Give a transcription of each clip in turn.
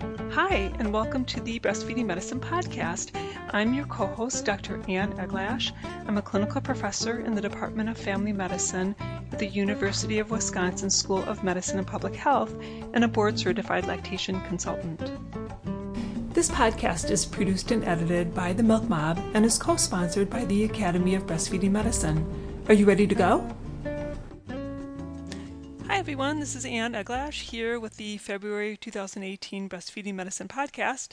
Hi, and welcome to the Breastfeeding Medicine Podcast. I'm your co host, Dr. Anne Eglash. I'm a clinical professor in the Department of Family Medicine at the University of Wisconsin School of Medicine and Public Health and a board certified lactation consultant. This podcast is produced and edited by the Milk Mob and is co sponsored by the Academy of Breastfeeding Medicine. Are you ready to go? Everyone. This is Anne Eglash here with the February 2018 Breastfeeding Medicine Podcast.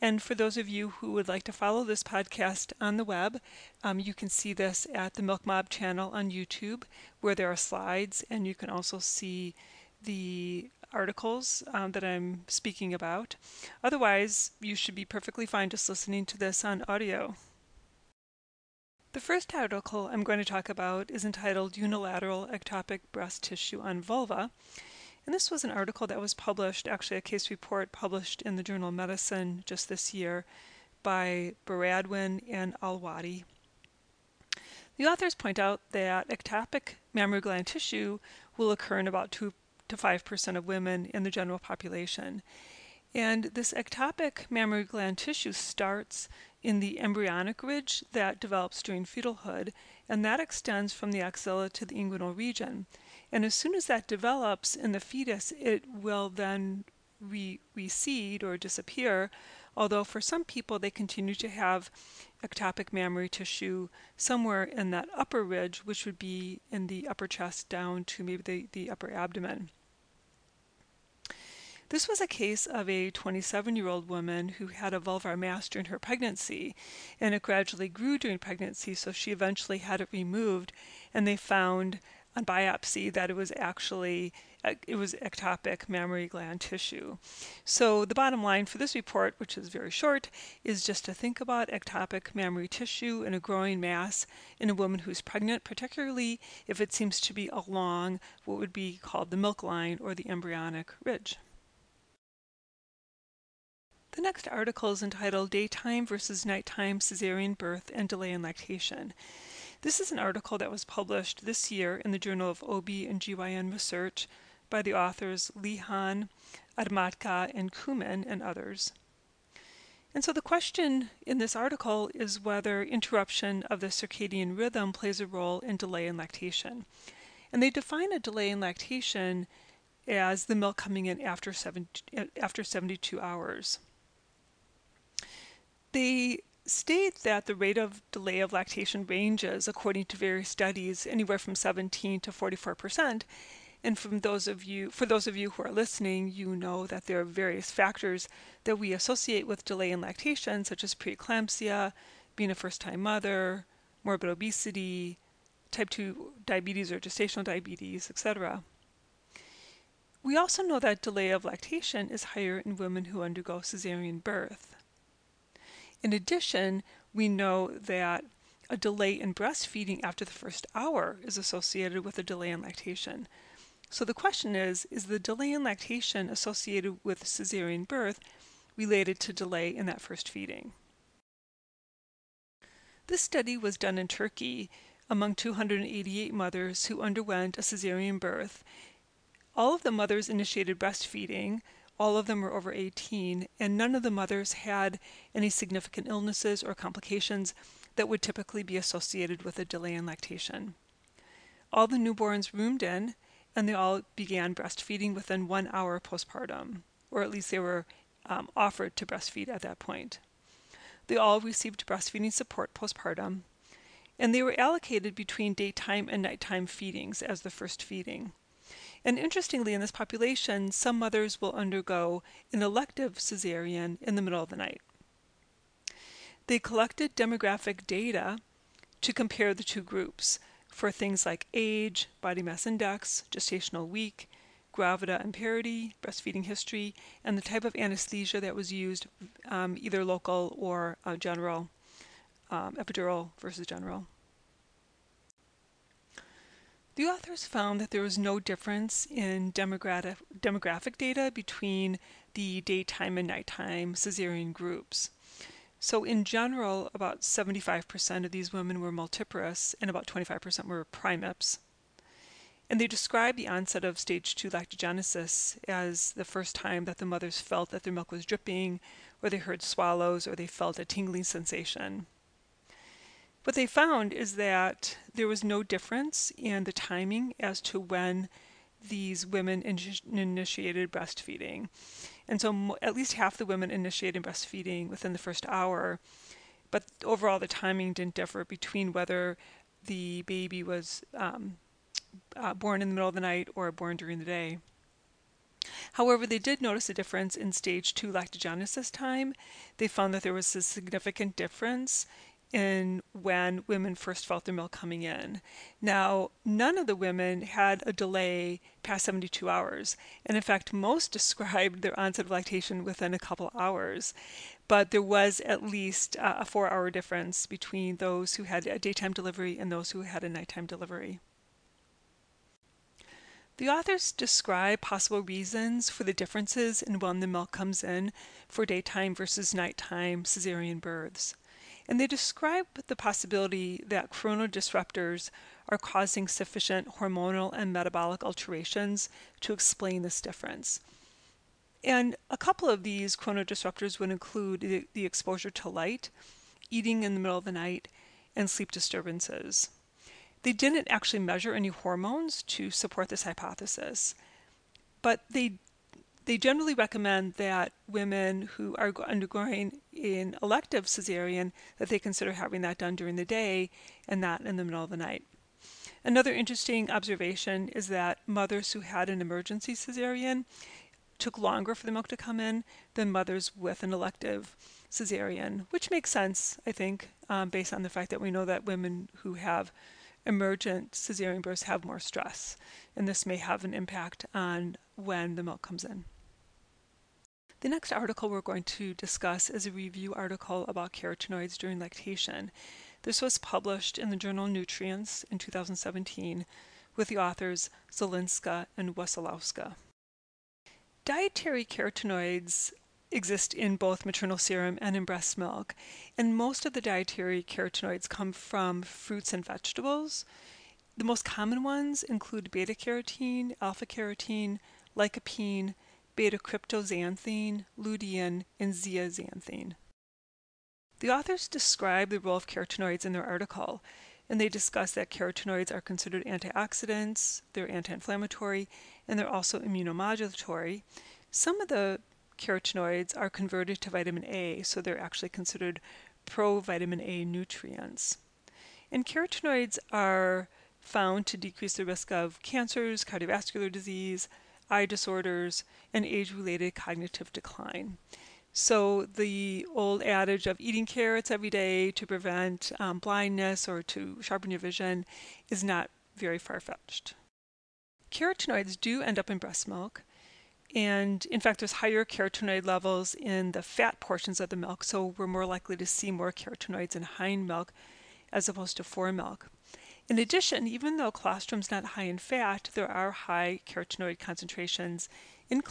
And for those of you who would like to follow this podcast on the web, um, you can see this at the Milk Mob channel on YouTube, where there are slides, and you can also see the articles um, that I'm speaking about. Otherwise, you should be perfectly fine just listening to this on audio. The first article I'm going to talk about is entitled Unilateral Ectopic Breast Tissue on Vulva. And this was an article that was published, actually, a case report published in the Journal Medicine just this year by Baradwin and Alwadi. The authors point out that ectopic mammary gland tissue will occur in about 2 to 5% of women in the general population. And this ectopic mammary gland tissue starts in the embryonic ridge that develops during fetalhood, and that extends from the axilla to the inguinal region. And as soon as that develops in the fetus, it will then re- recede or disappear, although for some people they continue to have ectopic mammary tissue somewhere in that upper ridge, which would be in the upper chest down to maybe the, the upper abdomen. This was a case of a 27 year old woman who had a vulvar mass during her pregnancy, and it gradually grew during pregnancy, so she eventually had it removed, and they found on biopsy that it was actually uh, it was ectopic mammary gland tissue. So the bottom line for this report, which is very short, is just to think about ectopic mammary tissue in a growing mass in a woman who's pregnant, particularly if it seems to be along what would be called the milk line or the embryonic ridge. The next article is entitled Daytime versus Nighttime Caesarean Birth and Delay in Lactation. This is an article that was published this year in the Journal of OB and GYN Research by the authors Lihan, Armatka, and Kumin, and others. And so the question in this article is whether interruption of the circadian rhythm plays a role in delay in lactation. And they define a delay in lactation as the milk coming in after, seven, after 72 hours. They state that the rate of delay of lactation ranges, according to various studies, anywhere from 17 to 44 percent. And from those of you, for those of you who are listening, you know that there are various factors that we associate with delay in lactation, such as preeclampsia, being a first-time mother, morbid obesity, type 2 diabetes or gestational diabetes, etc. We also know that delay of lactation is higher in women who undergo cesarean birth. In addition, we know that a delay in breastfeeding after the first hour is associated with a delay in lactation. So the question is Is the delay in lactation associated with cesarean birth related to delay in that first feeding? This study was done in Turkey among 288 mothers who underwent a cesarean birth. All of the mothers initiated breastfeeding all of them were over 18, and none of the mothers had any significant illnesses or complications that would typically be associated with a delay in lactation. All the newborns roomed in, and they all began breastfeeding within one hour postpartum, or at least they were um, offered to breastfeed at that point. They all received breastfeeding support postpartum, and they were allocated between daytime and nighttime feedings as the first feeding. And interestingly, in this population, some mothers will undergo an elective cesarean in the middle of the night. They collected demographic data to compare the two groups for things like age, body mass index, gestational week, gravida and parity, breastfeeding history, and the type of anesthesia that was used, um, either local or uh, general, um, epidural versus general. The authors found that there was no difference in demographic, demographic data between the daytime and nighttime cesarean groups. So, in general, about 75% of these women were multiparous and about 25% were primips. And they describe the onset of stage 2 lactogenesis as the first time that the mothers felt that their milk was dripping, or they heard swallows, or they felt a tingling sensation. What they found is that there was no difference in the timing as to when these women in- initiated breastfeeding. And so at least half the women initiated breastfeeding within the first hour. But overall, the timing didn't differ between whether the baby was um, uh, born in the middle of the night or born during the day. However, they did notice a difference in stage 2 lactogenesis time. They found that there was a significant difference in when women first felt their milk coming in. Now, none of the women had a delay past 72 hours, and in fact, most described their onset of lactation within a couple hours. But there was at least uh, a four hour difference between those who had a daytime delivery and those who had a nighttime delivery. The authors describe possible reasons for the differences in when the milk comes in for daytime versus nighttime cesarean births. And they describe the possibility that chronodisruptors are causing sufficient hormonal and metabolic alterations to explain this difference. And a couple of these chronodisruptors would include the, the exposure to light, eating in the middle of the night, and sleep disturbances. They didn't actually measure any hormones to support this hypothesis, but they they generally recommend that women who are undergoing an elective cesarean that they consider having that done during the day and not in the middle of the night. Another interesting observation is that mothers who had an emergency cesarean took longer for the milk to come in than mothers with an elective cesarean, which makes sense, I think, um, based on the fact that we know that women who have emergent cesarean births have more stress, and this may have an impact on when the milk comes in. The next article we're going to discuss is a review article about carotenoids during lactation. This was published in the journal Nutrients in 2017 with the authors Zielinska and Wesolowska. Dietary carotenoids exist in both maternal serum and in breast milk, and most of the dietary carotenoids come from fruits and vegetables. The most common ones include beta carotene, alpha carotene, lycopene, beta-cryptoxanthine, lutein, and zeaxanthine. The authors describe the role of carotenoids in their article, and they discuss that carotenoids are considered antioxidants, they're anti-inflammatory, and they're also immunomodulatory. Some of the carotenoids are converted to vitamin A, so they're actually considered provitamin A nutrients. And carotenoids are found to decrease the risk of cancers, cardiovascular disease, eye disorders, and age related cognitive decline. So, the old adage of eating carrots every day to prevent um, blindness or to sharpen your vision is not very far fetched. Carotenoids do end up in breast milk, and in fact, there's higher carotenoid levels in the fat portions of the milk, so we're more likely to see more carotenoids in hind milk as opposed to fore milk. In addition, even though colostrum is not high in fat, there are high carotenoid concentrations in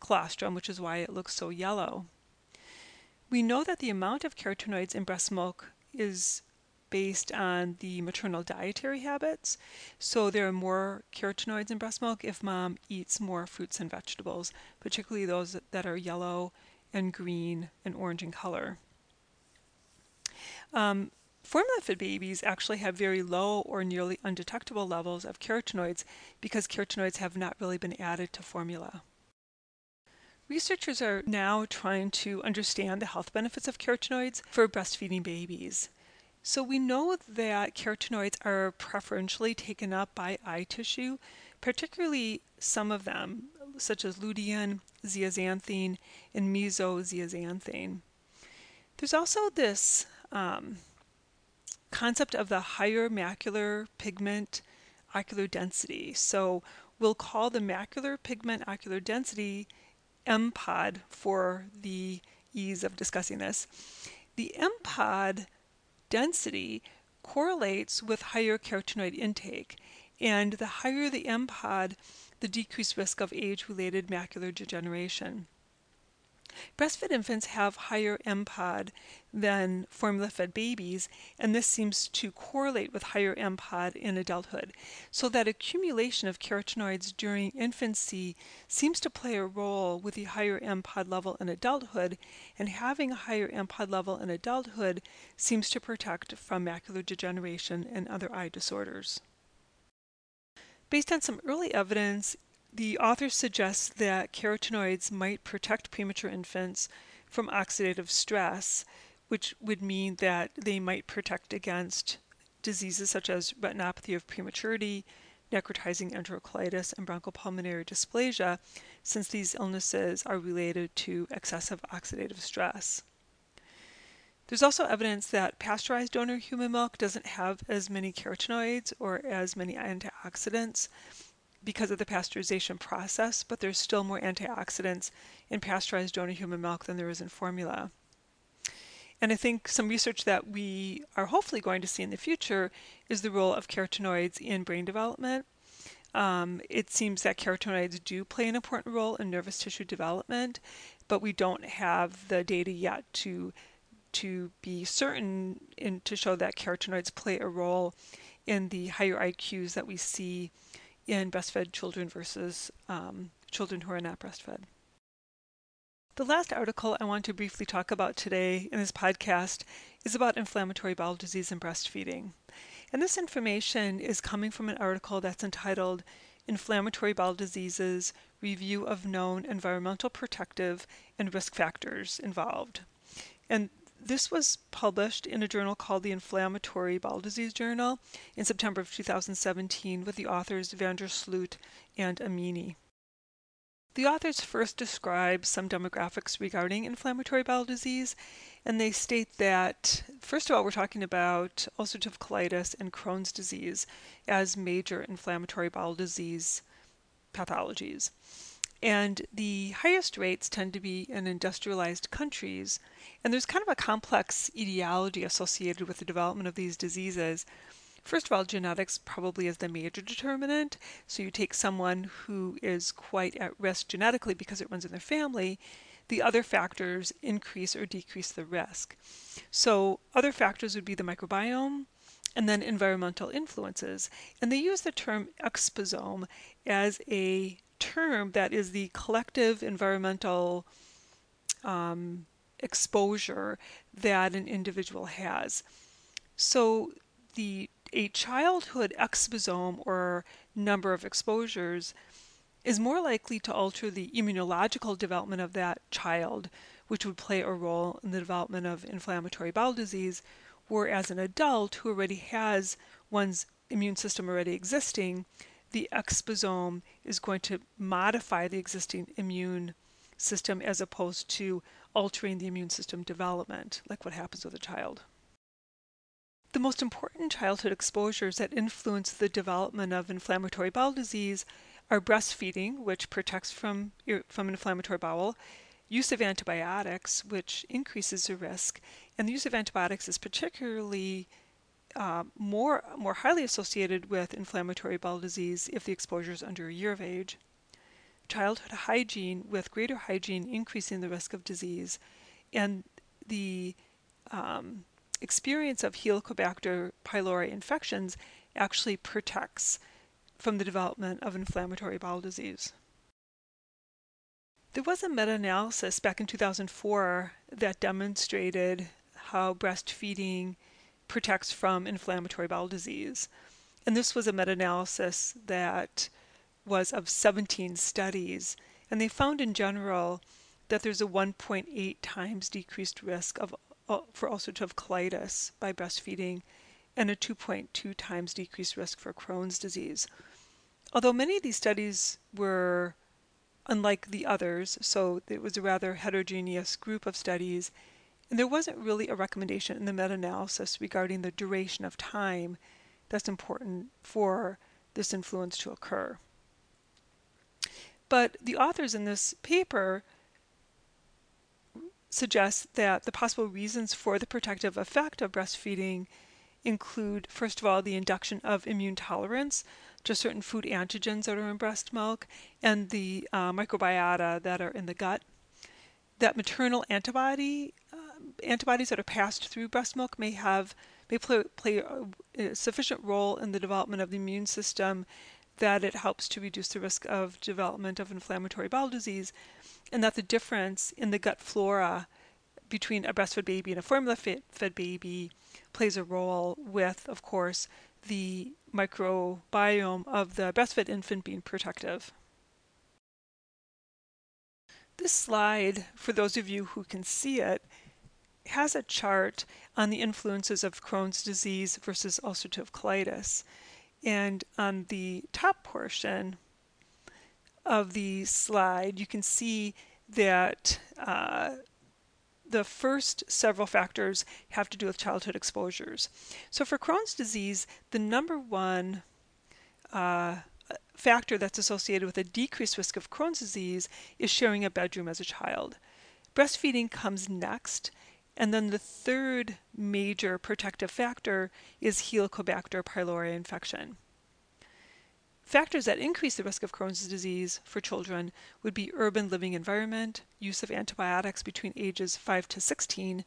colostrum, which is why it looks so yellow. We know that the amount of carotenoids in breast milk is based on the maternal dietary habits. So there are more carotenoids in breast milk if mom eats more fruits and vegetables, particularly those that are yellow and green and orange in color. Um, Formula fed babies actually have very low or nearly undetectable levels of carotenoids because carotenoids have not really been added to formula. Researchers are now trying to understand the health benefits of carotenoids for breastfeeding babies. So we know that carotenoids are preferentially taken up by eye tissue, particularly some of them, such as lutein, zeaxanthine, and mesozeaxanthine. There's also this um, concept of the higher macular pigment ocular density. So we'll call the macular pigment ocular density MPOD for the ease of discussing this. The MPOD density correlates with higher carotenoid intake, and the higher the MPOD, the decreased risk of age related macular degeneration. Breastfed infants have higher MPOD than formula fed babies, and this seems to correlate with higher MPOD in adulthood. So, that accumulation of carotenoids during infancy seems to play a role with the higher MPOD level in adulthood, and having a higher MPOD level in adulthood seems to protect from macular degeneration and other eye disorders. Based on some early evidence, the authors suggest that carotenoids might protect premature infants from oxidative stress, which would mean that they might protect against diseases such as retinopathy of prematurity, necrotizing enterocolitis, and bronchopulmonary dysplasia, since these illnesses are related to excessive oxidative stress. There's also evidence that pasteurized donor human milk doesn't have as many carotenoids or as many antioxidants because of the pasteurization process, but there's still more antioxidants in pasteurized donor human milk than there is in formula. And I think some research that we are hopefully going to see in the future is the role of carotenoids in brain development. Um, it seems that carotenoids do play an important role in nervous tissue development, but we don't have the data yet to to be certain and to show that carotenoids play a role in the higher IQs that we see in breastfed children versus um, children who are not breastfed. The last article I want to briefly talk about today in this podcast is about inflammatory bowel disease and breastfeeding. And this information is coming from an article that's entitled Inflammatory Bowel Diseases Review of Known Environmental Protective and Risk Factors Involved. And this was published in a journal called the Inflammatory Bowel Disease Journal in September of 2017 with the authors van der Sloot and Amini. The authors first describe some demographics regarding inflammatory bowel disease, and they state that, first of all, we're talking about ulcerative colitis and Crohn's disease as major inflammatory bowel disease pathologies. And the highest rates tend to be in industrialized countries. And there's kind of a complex etiology associated with the development of these diseases. First of all, genetics probably is the major determinant. So you take someone who is quite at risk genetically because it runs in their family, the other factors increase or decrease the risk. So other factors would be the microbiome, and then environmental influences. And they use the term exposome as a term that is the collective environmental um, exposure that an individual has. So the a childhood exposome or number of exposures is more likely to alter the immunological development of that child, which would play a role in the development of inflammatory bowel disease, whereas an adult who already has one's immune system already existing the exposome is going to modify the existing immune system as opposed to altering the immune system development, like what happens with a child. The most important childhood exposures that influence the development of inflammatory bowel disease are breastfeeding, which protects from, from inflammatory bowel, use of antibiotics, which increases the risk, and the use of antibiotics is particularly uh, more, more highly associated with inflammatory bowel disease if the exposure is under a year of age. Childhood hygiene, with greater hygiene increasing the risk of disease, and the um, experience of Helicobacter pylori infections actually protects from the development of inflammatory bowel disease. There was a meta analysis back in 2004 that demonstrated how breastfeeding protects from inflammatory bowel disease. And this was a meta analysis that was of 17 studies. And they found in general that there's a 1.8 times decreased risk of, uh, for ulcerative colitis by breastfeeding and a 2.2 times decreased risk for Crohn's disease. Although many of these studies were unlike the others, so it was a rather heterogeneous group of studies, and there wasn't really a recommendation in the meta analysis regarding the duration of time that's important for this influence to occur. But the authors in this paper suggest that the possible reasons for the protective effect of breastfeeding include, first of all, the induction of immune tolerance to certain food antigens that are in breast milk and the uh, microbiota that are in the gut that maternal antibody uh, antibodies that are passed through breast milk may have may play, play a, sufficient role in the development of the immune system that it helps to reduce the risk of development of inflammatory bowel disease, and that the difference in the gut flora between a breastfed baby and a formula fed baby plays a role with, of course, the microbiome of the breastfed infant being protective. This slide, for those of you who can see it, has a chart on the influences of Crohn's disease versus ulcerative colitis. And on the top portion of the slide, you can see that uh, the first several factors have to do with childhood exposures. So for Crohn's disease, the number one uh, factor that's associated with a decreased risk of Crohn's disease is sharing a bedroom as a child. Breastfeeding comes next, and then the third major protective factor is Helicobacter pylori infection. Factors that increase the risk of Crohn's disease for children would be urban living environment, use of antibiotics between ages 5 to 16,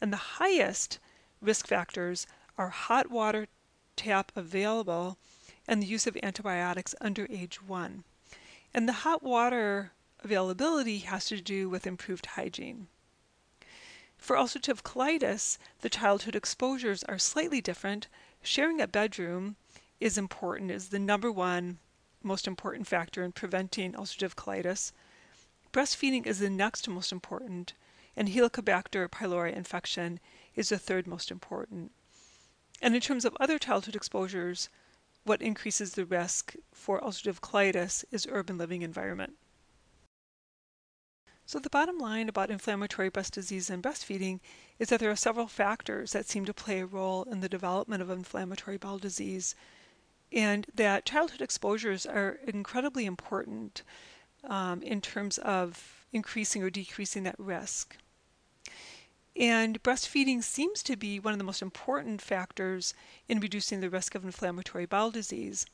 and the highest risk factors are hot water tap available and the use of antibiotics under age 1. And the hot water availability has to do with improved hygiene. For ulcerative colitis, the childhood exposures are slightly different. Sharing a bedroom is important, is the number one most important factor in preventing ulcerative colitis. Breastfeeding is the next most important, and Helicobacter pylori infection is the third most important. And in terms of other childhood exposures, what increases the risk for ulcerative colitis is urban living environment. So the bottom line about inflammatory breast disease and breastfeeding is that there are several factors that seem to play a role in the development of inflammatory bowel disease and that childhood exposures are incredibly important um, in terms of increasing or decreasing that risk. And breastfeeding seems to be one of the most important factors in reducing the risk of inflammatory bowel disease.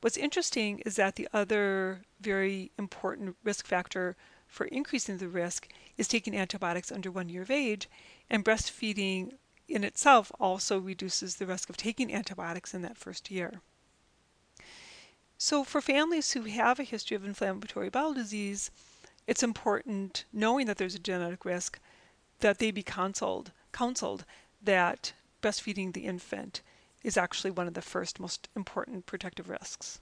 What's interesting is that the other very important risk factor for increasing the risk is taking antibiotics under one year of age, and breastfeeding in itself also reduces the risk of taking antibiotics in that first year. So for families who have a history of inflammatory bowel disease, it's important, knowing that there's a genetic risk, that they be counseled, counseled that breastfeeding the infant is actually one of the first most important protective risks.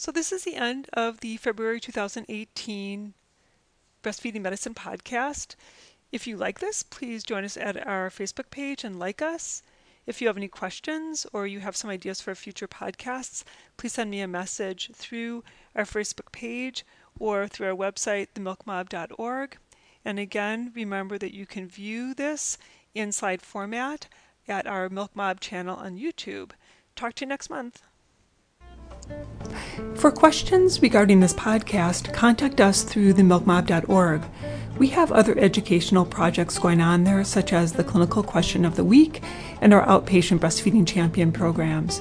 So this is the end of the February 2018 Breastfeeding Medicine podcast. If you like this, please join us at our Facebook page and like us. If you have any questions or you have some ideas for future podcasts, please send me a message through our Facebook page or through our website, themilkmob.org. And again, remember that you can view this in slide format at our Milk Mob channel on YouTube. Talk to you next month. For questions regarding this podcast, contact us through themilkmob.org. We have other educational projects going on there, such as the Clinical Question of the Week and our Outpatient Breastfeeding Champion programs.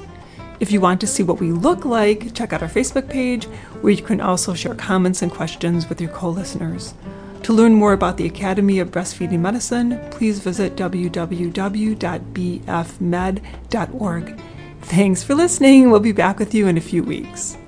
If you want to see what we look like, check out our Facebook page, where you can also share comments and questions with your co listeners. To learn more about the Academy of Breastfeeding Medicine, please visit www.bfmed.org. Thanks for listening. We'll be back with you in a few weeks.